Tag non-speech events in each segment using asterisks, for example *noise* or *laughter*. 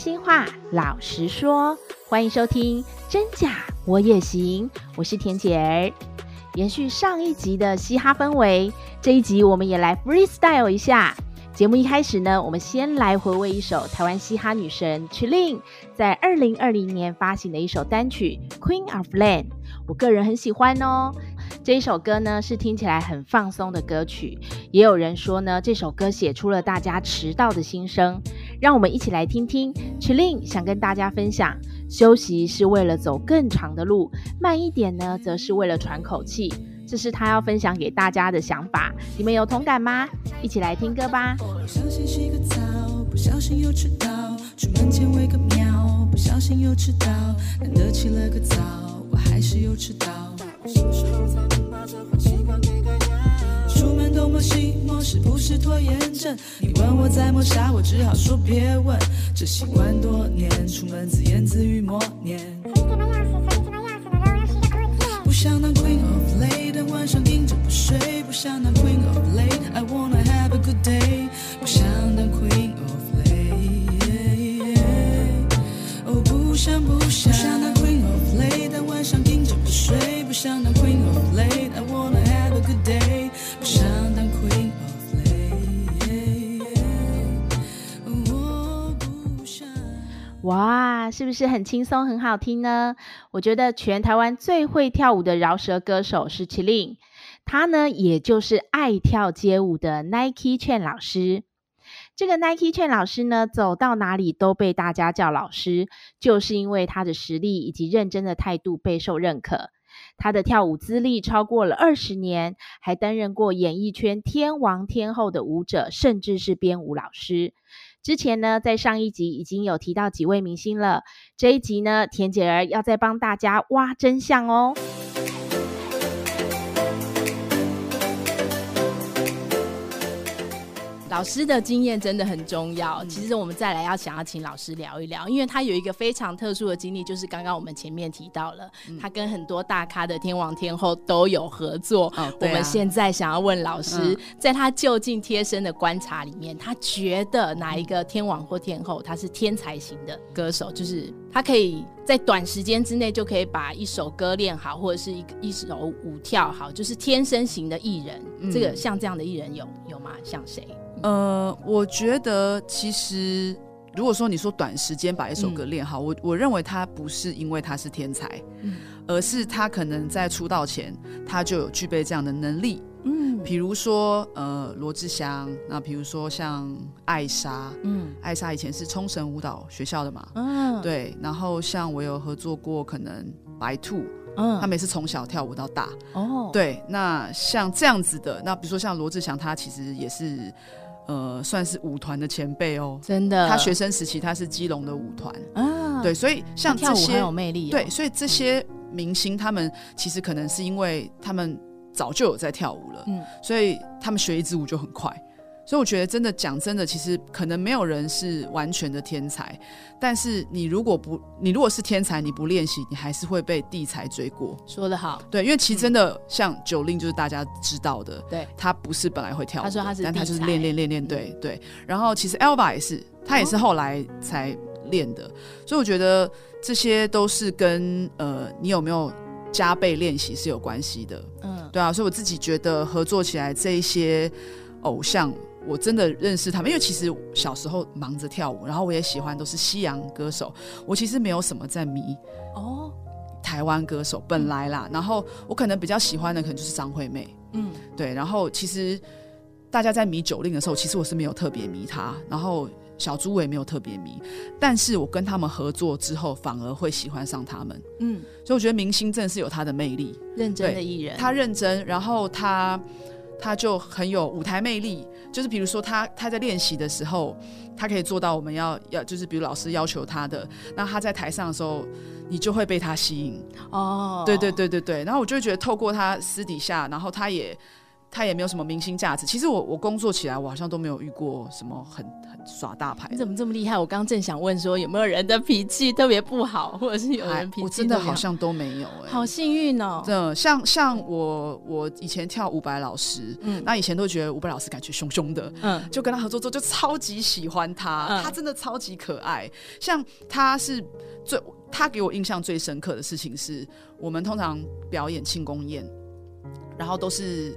心话，老实说，欢迎收听《真假我也行》，我是田姐儿。延续上一集的嘻哈氛围，这一集我们也来 freestyle 一下。节目一开始呢，我们先来回味一首台湾嘻哈女神 Chilin 在二零二零年发行的一首单曲《Queen of Land》，我个人很喜欢哦。这一首歌呢，是听起来很放松的歌曲，也有人说呢，这首歌写出了大家迟到的心声。让我们一起来听听 Chilin 想跟大家分享：休息是为了走更长的路，慢一点呢，则是为了喘口气。这是他要分享给大家的想法，你们有同感吗？一起来听歌吧。我还是又迟到。什么时候才能把这坏习惯？出门东摸西摸，是不是拖延症？你问我在抹杀，我只好说别问。这习惯多年，出门自言自语默念。你怎么样死？你怎么样死？我要洗个鬼脸。不想当 Queen of Late，但晚上硬着不睡。不想当 Queen of Late，I wanna 哇，是不是很轻松、很好听呢？我觉得全台湾最会跳舞的饶舌歌手是 Chilin，他呢，也就是爱跳街舞的 Nike Chen 老师。这个 Nike Chen 老师呢，走到哪里都被大家叫老师，就是因为他的实力以及认真的态度备受认可。他的跳舞资历超过了二十年，还担任过演艺圈天王天后的舞者，甚至是编舞老师。之前呢，在上一集已经有提到几位明星了，这一集呢，田姐儿要再帮大家挖真相哦。老师的经验真的很重要。其实我们再来要想要请老师聊一聊，因为他有一个非常特殊的经历，就是刚刚我们前面提到了，他跟很多大咖的天王天后都有合作。哦，啊。我们现在想要问老师，在他就近贴身的观察里面，他觉得哪一个天王或天后他是天才型的歌手？就是他可以在短时间之内就可以把一首歌练好，或者是一一首舞跳好，就是天生型的艺人。这个像这样的艺人有有吗？像谁？呃，我觉得其实，如果说你说短时间把一首歌练好，嗯、我我认为他不是因为他是天才，嗯、而是他可能在出道前他就有具备这样的能力。嗯，比如说呃罗志祥，那比如说像艾莎，嗯，艾莎以前是冲绳舞蹈学校的嘛，嗯，对，然后像我有合作过可能白兔。嗯，他们也是从小跳舞到大哦。对，那像这样子的，那比如说像罗志祥，他其实也是呃，算是舞团的前辈哦。真的，他学生时期他是基隆的舞团啊。对，所以像这些跳舞很有魅力哦。对，所以这些明星他们其实可能是因为他们早就有在跳舞了，嗯，所以他们学一支舞就很快。所以我觉得，真的讲真的，其实可能没有人是完全的天才。但是你如果不，你如果是天才，你不练习，你还是会被地才追过。说得好，对，因为其实真的像 Jolin，就是大家知道的，对，他不是本来会跳舞，他说他是，但他就是练练练练，对对。然后其实 Elva 也是，他也是后来才练的。所以我觉得这些都是跟呃你有没有加倍练习是有关系的。嗯，对啊。所以我自己觉得合作起来这一些偶像。我真的认识他们，因为其实小时候忙着跳舞，然后我也喜欢都是西洋歌手。我其实没有什么在迷哦，台湾歌手本来啦，然后我可能比较喜欢的可能就是张惠妹，嗯，对。然后其实大家在迷 Jolin 的时候，其实我是没有特别迷他，然后小猪我也没有特别迷，但是我跟他们合作之后，反而会喜欢上他们，嗯。所以我觉得明星真的是有他的魅力，认真的艺人，他认真，然后他。他就很有舞台魅力，就是比如说他他在练习的时候，他可以做到我们要要就是比如老师要求他的，那他在台上的时候，你就会被他吸引。哦，对对对对对，然后我就会觉得透过他私底下，然后他也他也没有什么明星价值。其实我我工作起来，我好像都没有遇过什么很很耍大牌。你怎么这么厉害？我刚正想问说，有没有人的脾气特别不好，或者是有人脾气？我真的好像都没有哎、欸，好幸运哦。对，像像我我以前跳伍佰老师，嗯，那以前都觉得伍佰老师感觉凶凶的，嗯，就跟他合作之后就超级喜欢他，嗯、他真的超级可爱。像他是最他给我印象最深刻的事情是，我们通常表演庆功宴，然后都是。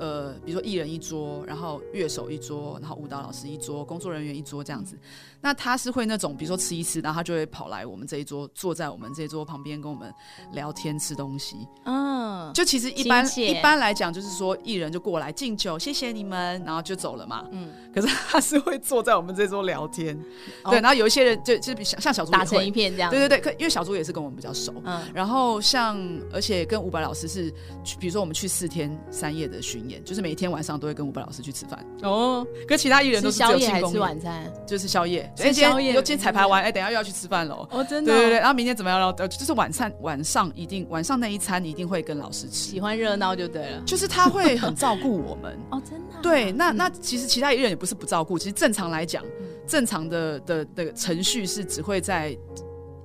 呃，比如说艺人一桌，然后乐手一桌，然后舞蹈老师一桌，工作人员一桌这样子。那他是会那种，比如说吃一吃，然后他就会跑来我们这一桌，坐在我们这一桌旁边跟我们聊天吃东西。嗯，就其实一般一般来讲，就是说艺人就过来敬酒，谢谢你们，然后就走了嘛。嗯，可是他是会坐在我们这桌聊天。哦、对，然后有一些人就就比像像小猪打成一片这样。对对对，可因为小猪也是跟我们比较熟。嗯，然后像而且跟伍佰老师是，比如说我们去四天三夜的巡。就是每天晚上都会跟伍佰老师去吃饭哦，跟其他艺人都是宵夜还是晚餐？就是宵夜。哎，宵夜，今天彩排完，哎，等下又要去吃饭喽。哦，真的。对对对，然后明天怎么样？然后就是晚餐晚上一定晚上那一餐一定会跟老师吃。喜欢热闹就对了。就是他会很照顾我们 *laughs* 哦，真的。对，那那其实其他艺人也不是不照顾，其实正常来讲，正常的的的程序是只会在。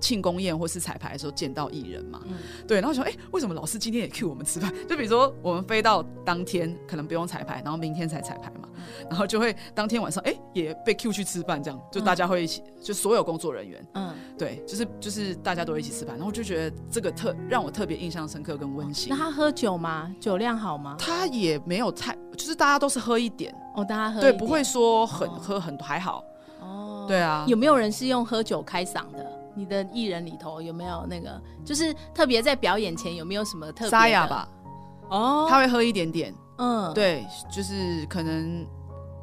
庆功宴或是彩排的时候见到艺人嘛，嗯、对，然后说，哎、欸，为什么老师今天也 cue 我们吃饭？*laughs* 就比如说我们飞到当天可能不用彩排，然后明天才彩排嘛，嗯、然后就会当天晚上，哎、欸，也被 cue 去吃饭，这样就大家会一起，嗯、就所有工作人员，嗯，对，就是就是大家都一起吃饭，然后就觉得这个特让我特别印象深刻跟温馨。那他喝酒吗？酒量好吗？他也没有太，就是大家都是喝一点。哦，大家喝对，不会说很、哦、喝很还好。哦，对啊，有没有人是用喝酒开嗓的？你的艺人里头有没有那个，就是特别在表演前有没有什么特别？沙哑吧，哦，他会喝一点点，嗯，对，就是可能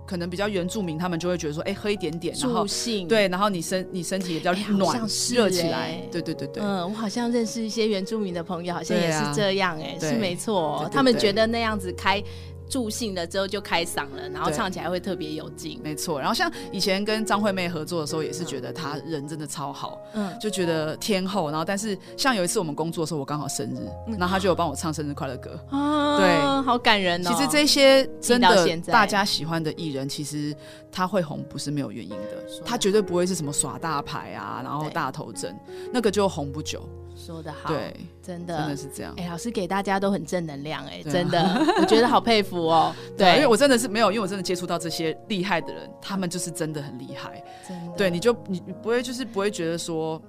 可能比较原住民，他们就会觉得说，哎、欸，喝一点点，然后对，然后你身你身体也比较暖热、欸、起来，对对对对，嗯，我好像认识一些原住民的朋友，好像也是这样、欸，哎、啊，是没错，他们觉得那样子开。助兴了之后就开嗓了，然后唱起来会特别有劲。没错，然后像以前跟张惠妹合作的时候，也是觉得她人真的超好，嗯，就觉得天后。然后但是像有一次我们工作的时候，我刚好生日，然后她就有帮我唱生日快乐歌，啊，对，好感人哦。其实这些真的大家喜欢的艺人，其实他会红不是没有原因的，他绝对不会是什么耍大牌啊，然后大头针，那个就红不久。说的好，对，真的真的是这样。哎，老师给大家都很正能量，哎，真的，*laughs* 我觉得好佩服哦。*laughs* 对，因为我真的是没有，因为我真的接触到这些厉害的人，他们就是真的很厉害。真的，对，你就你你不会就是不会觉得说，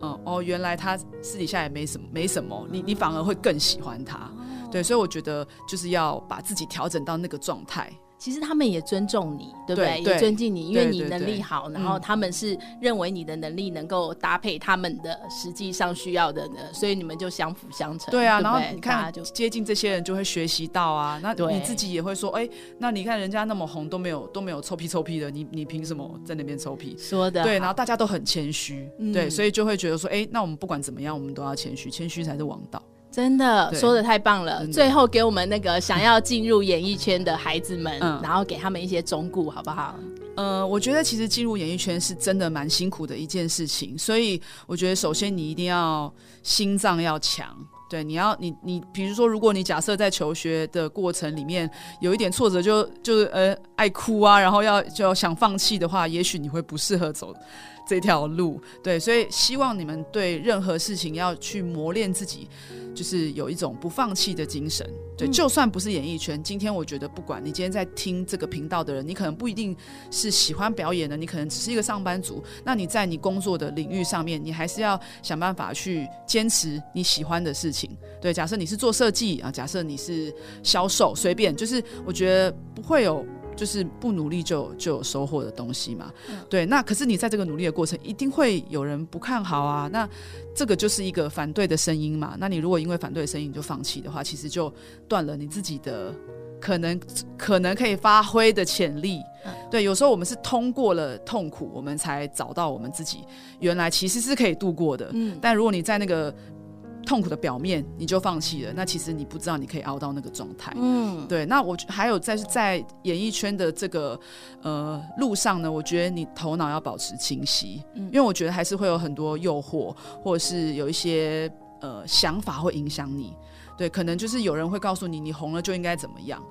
嗯哦，原来他私底下也没什么没什么，你你反而会更喜欢他。对，所以我觉得就是要把自己调整到那个状态。其实他们也尊重你，对不对？对，也尊敬你，因为你能力好，然后他们是认为你的能力能够搭配他们的实际上需要的呢，所以你们就相辅相成。对啊，然后你看，就接近这些人就会学习到啊。那你自己也会说，哎，那你看人家那么红都没有都没有臭屁臭屁的，你你凭什么在那边臭屁？说的对，然后大家都很谦虚，嗯、对，所以就会觉得说，哎，那我们不管怎么样，我们都要谦虚，谦虚才是王道。真的说的太棒了！最后给我们那个想要进入演艺圈的孩子们，嗯、然后给他们一些忠告，好不好？呃，我觉得其实进入演艺圈是真的蛮辛苦的一件事情，所以我觉得首先你一定要心脏要强，对，你要你你，比如说，如果你假设在求学的过程里面有一点挫折就，就就是呃爱哭啊，然后要就要想放弃的话，也许你会不适合走。这条路，对，所以希望你们对任何事情要去磨练自己，就是有一种不放弃的精神。对，就算不是演艺圈，今天我觉得，不管你今天在听这个频道的人，你可能不一定是喜欢表演的，你可能只是一个上班族。那你在你工作的领域上面，你还是要想办法去坚持你喜欢的事情。对，假设你是做设计啊，假设你是销售，随便，就是我觉得不会有。就是不努力就就有收获的东西嘛，嗯、对。那可是你在这个努力的过程，一定会有人不看好啊。那这个就是一个反对的声音嘛。那你如果因为反对的声音你就放弃的话，其实就断了你自己的可能可能可以发挥的潜力。嗯、对，有时候我们是通过了痛苦，我们才找到我们自己原来其实是可以度过的。嗯。但如果你在那个痛苦的表面你就放弃了，那其实你不知道你可以熬到那个状态。嗯，对。那我还有在在演艺圈的这个呃路上呢，我觉得你头脑要保持清晰，嗯，因为我觉得还是会有很多诱惑，或者是有一些呃想法会影响你。对，可能就是有人会告诉你，你红了就应该怎么样。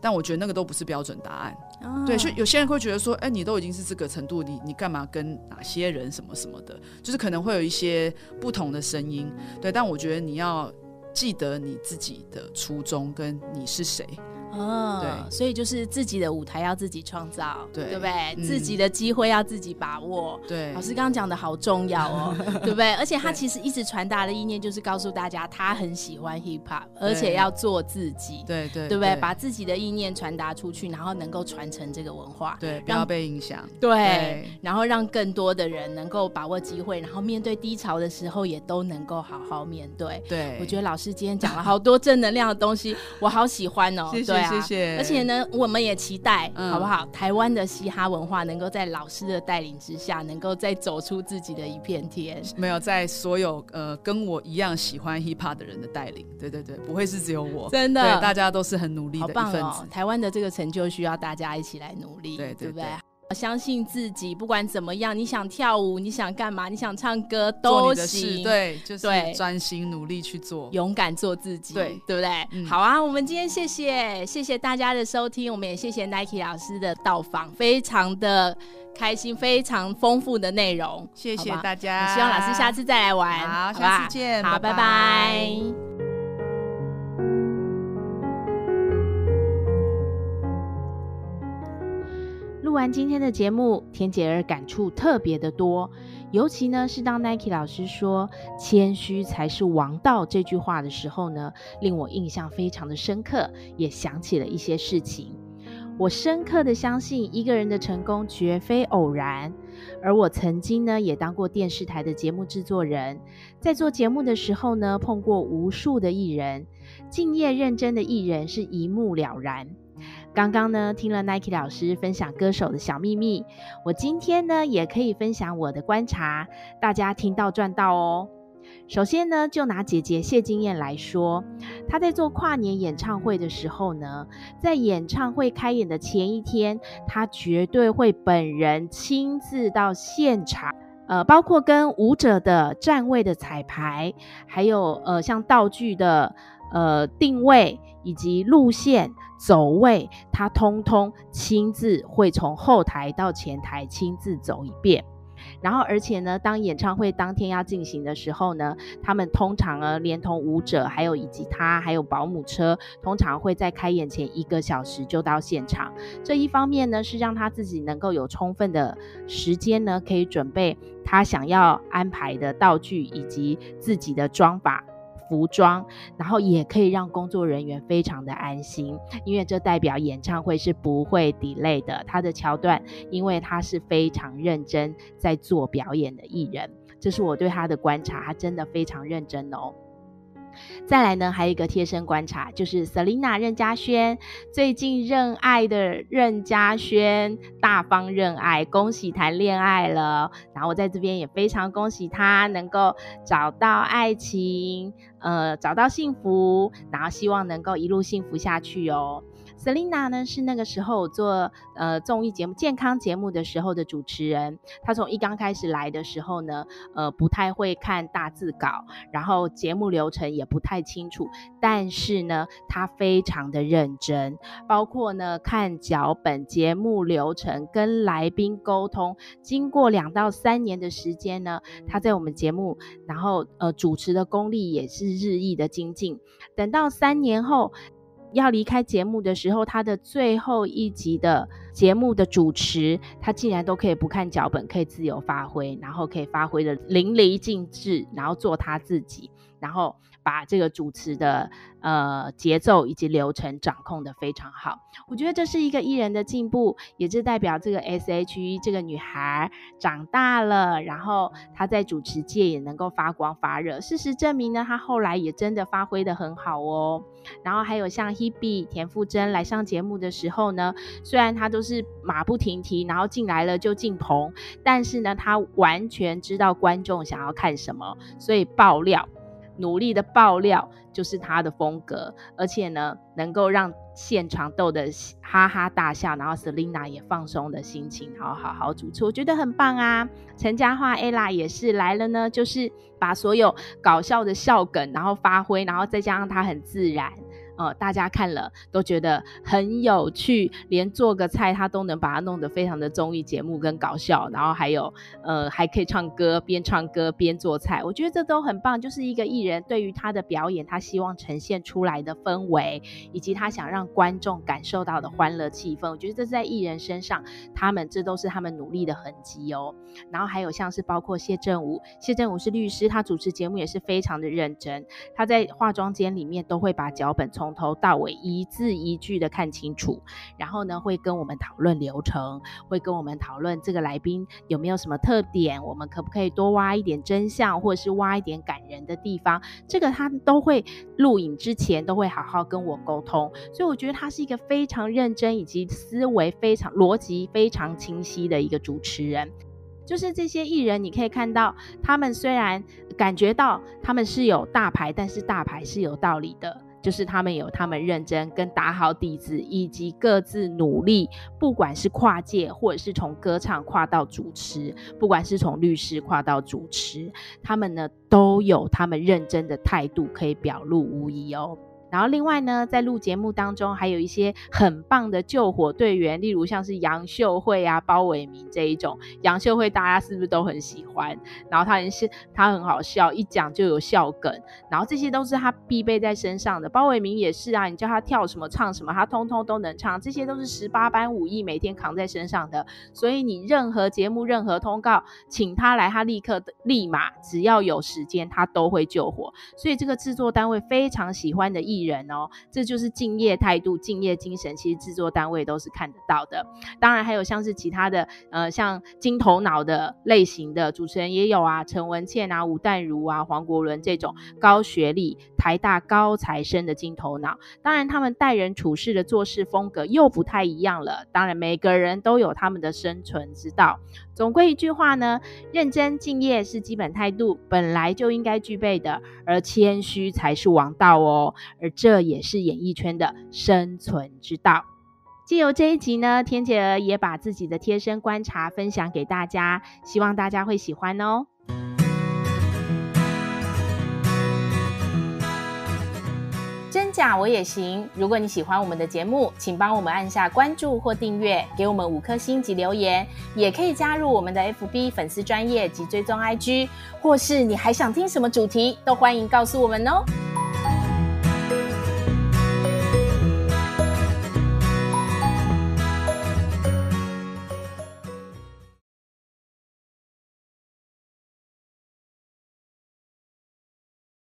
但我觉得那个都不是标准答案。哦、对，所以有些人会觉得说，哎，你都已经是这个程度，你你干嘛跟哪些人什么什么的，就是可能会有一些不同的声音。对，但我觉得你要记得你自己的初衷，跟你是谁。哦，对，所以就是自己的舞台要自己创造，对，对不对？嗯、自己的机会要自己把握。对，老师刚刚讲的好重要哦，*laughs* 对不对？而且他其实一直传达的意念就是告诉大家，他很喜欢 hip hop，而且要做自己。对对，对不对？把自己的意念传达出去，然后能够传承这个文化，对，不要被影响。对，对，然后让更多的人能够把握机会，然后面对低潮的时候也都能够好好面对。对，我觉得老师今天讲了好多正能量的东西，我好喜欢哦。谢谢，对啊、谢谢。而且呢，我们也期待，嗯、好不好？台湾的嘻哈文化能够在老师的带领之下，能够再走出自己的一片天。没有，在所有呃跟我一样喜欢 hip hop 的人的带领，对对对，不会是只有我，真的，对，大家都是很努力的一份子。好棒哦！台湾的这个成就需要大家一起来努力，对对对，对不对？相信自己，不管怎么样，你想跳舞，你想干嘛，你想唱歌都行。对，就是专心努力去做，勇敢做自己，对，对不对？嗯、好啊，我们今天谢谢谢谢大家的收听，我们也谢谢 Nike 老师的到访，非常的开心，非常丰富的内容。谢谢大家，希望老师下次再来玩。好，好下次见，好，拜拜。拜拜。完今天的节目，天姐儿感触特别的多，尤其呢是当 Nike 老师说“谦虚才是王道”这句话的时候呢，令我印象非常的深刻，也想起了一些事情。我深刻的相信，一个人的成功绝非偶然。而我曾经呢，也当过电视台的节目制作人，在做节目的时候呢，碰过无数的艺人，敬业认真的艺人是一目了然。刚刚呢，听了 Nike 老师分享歌手的小秘密，我今天呢也可以分享我的观察，大家听到赚到哦。首先呢，就拿姐姐谢金燕来说，她在做跨年演唱会的时候呢，在演唱会开演的前一天，她绝对会本人亲自到现场，呃，包括跟舞者的站位的彩排，还有呃像道具的呃定位以及路线。走位，他通通亲自会从后台到前台亲自走一遍，然后而且呢，当演唱会当天要进行的时候呢，他们通常呢，连同舞者还有以及他还有保姆车，通常会在开演前一个小时就到现场。这一方面呢，是让他自己能够有充分的时间呢，可以准备他想要安排的道具以及自己的装法。服装，然后也可以让工作人员非常的安心，因为这代表演唱会是不会 delay 的。他的桥段，因为他是非常认真在做表演的艺人，这是我对他的观察，他真的非常认真哦。再来呢，还有一个贴身观察，就是 Selina 任家萱最近认爱的任家萱大方认爱，恭喜谈恋爱了。然后我在这边也非常恭喜他能够找到爱情，呃，找到幸福，然后希望能够一路幸福下去哦。Selina 呢，是那个时候做呃综艺节目、健康节目的时候的主持人。她从一刚开始来的时候呢，呃，不太会看大字稿，然后节目流程也不太清楚。但是呢，她非常的认真，包括呢看脚本、节目流程、跟来宾沟通。经过两到三年的时间呢，她在我们节目，然后呃主持的功力也是日益的精进。等到三年后。要离开节目的时候，他的最后一集的节目的主持，他竟然都可以不看脚本，可以自由发挥，然后可以发挥的淋漓尽致，然后做他自己，然后。把这个主持的呃节奏以及流程掌控得非常好，我觉得这是一个艺人的进步，也是代表这个 S.H.E 这个女孩长大了，然后她在主持界也能够发光发热。事实证明呢，她后来也真的发挥得很好哦。然后还有像 Hebe 田馥甄来上节目的时候呢，虽然她都是马不停蹄，然后进来了就进棚，但是呢，她完全知道观众想要看什么，所以爆料。努力的爆料就是他的风格，而且呢，能够让现场逗得哈哈大笑，然后 Selina 也放松的心情，然后好好主持，我觉得很棒啊。陈嘉桦 Ella 也是来了呢，就是把所有搞笑的笑梗，然后发挥，然后再加上他很自然。呃，大家看了都觉得很有趣，连做个菜他都能把它弄得非常的综艺节目跟搞笑，然后还有呃还可以唱歌，边唱歌边做菜，我觉得这都很棒。就是一个艺人对于他的表演，他希望呈现出来的氛围，以及他想让观众感受到的欢乐气氛，我觉得这是在艺人身上，他们这都是他们努力的痕迹哦。然后还有像是包括谢振武，谢振武是律师，他主持节目也是非常的认真，他在化妆间里面都会把脚本从从头到尾一字一句的看清楚，然后呢，会跟我们讨论流程，会跟我们讨论这个来宾有没有什么特点，我们可不可以多挖一点真相，或者是挖一点感人的地方，这个他都会录影之前都会好好跟我沟通，所以我觉得他是一个非常认真以及思维非常逻辑非常清晰的一个主持人。就是这些艺人，你可以看到他们虽然感觉到他们是有大牌，但是大牌是有道理的。就是他们有他们认真跟打好底子，以及各自努力，不管是跨界或者是从歌唱跨到主持，不管是从律师跨到主持，他们呢都有他们认真的态度可以表露无遗哦。然后另外呢，在录节目当中，还有一些很棒的救火队员，例如像是杨秀慧啊、包伟明这一种。杨秀慧大家是不是都很喜欢？然后他也是他很好笑，一讲就有笑梗。然后这些都是他必备在身上的。包伟明也是啊，你叫他跳什么唱什么，他通通都能唱。这些都是十八般武艺每天扛在身上的。所以你任何节目、任何通告，请他来，他立刻立马，只要有时间，他都会救火。所以这个制作单位非常喜欢的艺人哦，这就是敬业态度、敬业精神。其实制作单位都是看得到的。当然还有像是其他的，呃，像金头脑的类型的主持人也有啊，陈文茜啊、吴淡如啊、黄国伦这种高学历、台大高材生的金头脑。当然他们待人处事的做事风格又不太一样了。当然每个人都有他们的生存之道。总归一句话呢，认真敬业是基本态度，本来就应该具备的，而谦虚才是王道哦。而这也是演艺圈的生存之道。借由这一集呢，天姐儿也把自己的贴身观察分享给大家，希望大家会喜欢哦。真假我也行。如果你喜欢我们的节目，请帮我们按下关注或订阅，给我们五颗星及留言，也可以加入我们的 FB 粉丝专业及追踪 IG，或是你还想听什么主题，都欢迎告诉我们哦。